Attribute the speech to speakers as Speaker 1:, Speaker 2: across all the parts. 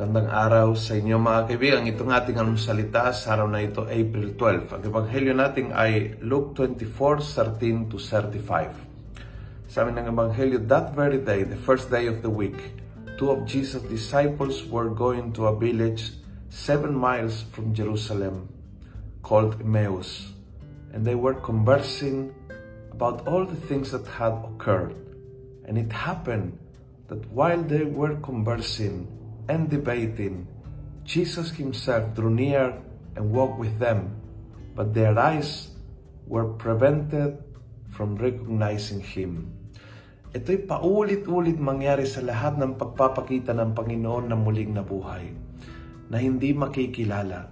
Speaker 1: Magandang araw sa inyo mga kaibigan. Itong ating anong salita sa araw na ito, April 12. Ang ebanghelyo natin ay Luke 24, 13 to 35. Sabi ng ebanghelyo, that very day, the first day of the week, two of Jesus' disciples were going to a village seven miles from Jerusalem called Emmaus, and they were conversing about all the things that had occurred. And it happened that while they were conversing, and debating, Jesus himself drew near and walked with them, but their eyes were prevented from recognizing Him. Ito'y paulit-ulit mangyari sa lahat ng pagpapakita ng Panginoon na muling nabuhay, na hindi makikilala.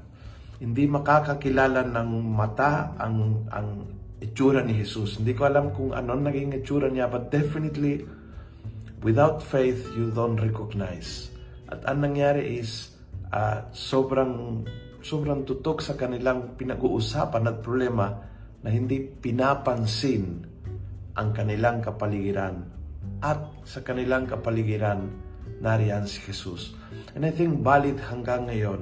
Speaker 1: Hindi makakakilala ng mata ang, ang itsura ni Jesus. Hindi ko alam kung ano naging itsura niya, but definitely, without faith, you don't recognize. At ang nangyari is uh, sobrang sobrang tutok sa kanilang pinag-uusapan at problema na hindi pinapansin ang kanilang kapaligiran at sa kanilang kapaligiran nariyan si Jesus. And I think valid hanggang ngayon.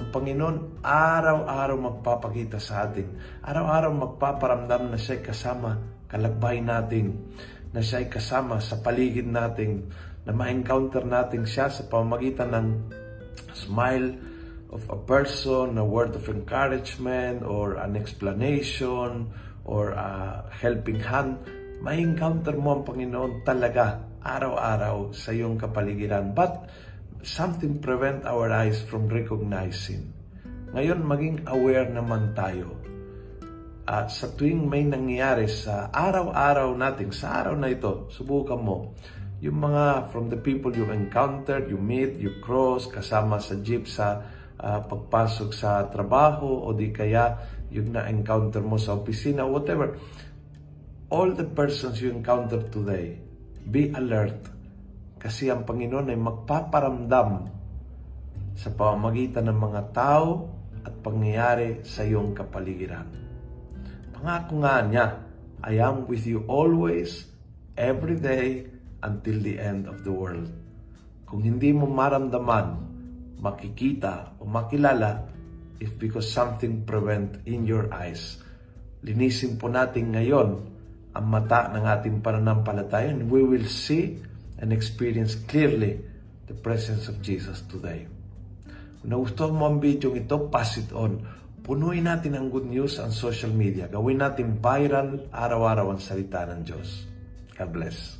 Speaker 1: Ang Panginoon araw-araw magpapakita sa atin. Araw-araw magpaparamdam na siya'y kasama kalakbay natin, na siya'y kasama sa paligid natin, na ma-encounter natin siya sa pamamagitan ng smile of a person, a word of encouragement, or an explanation, or a helping hand, ma-encounter mo ang Panginoon talaga araw-araw sa iyong kapaligiran. But something prevent our eyes from recognizing. Ngayon, maging aware naman tayo. At sa tuwing may nangyayari sa araw-araw natin, sa araw na ito, subukan mo, yung mga from the people you encountered, you meet, you cross, kasama sa jeep sa uh, pagpasok sa trabaho o di kaya yung na-encounter mo sa opisina, whatever. All the persons you encounter today, be alert. Kasi ang Panginoon ay magpaparamdam sa pamamagitan ng mga tao at pangyayari sa iyong kapaligiran. Pangako nga niya, I am with you always, every day, until the end of the world. Kung hindi mo maramdaman, makikita o makilala, if because something prevent in your eyes. Linisin po natin ngayon ang mata ng ating pananampalataya and we will see and experience clearly the presence of Jesus today. Kung nagustuhan mo ang video ito, pass it on. Punuin natin ang good news ang social media. Gawin natin viral araw-araw ang salita ng Diyos. God bless.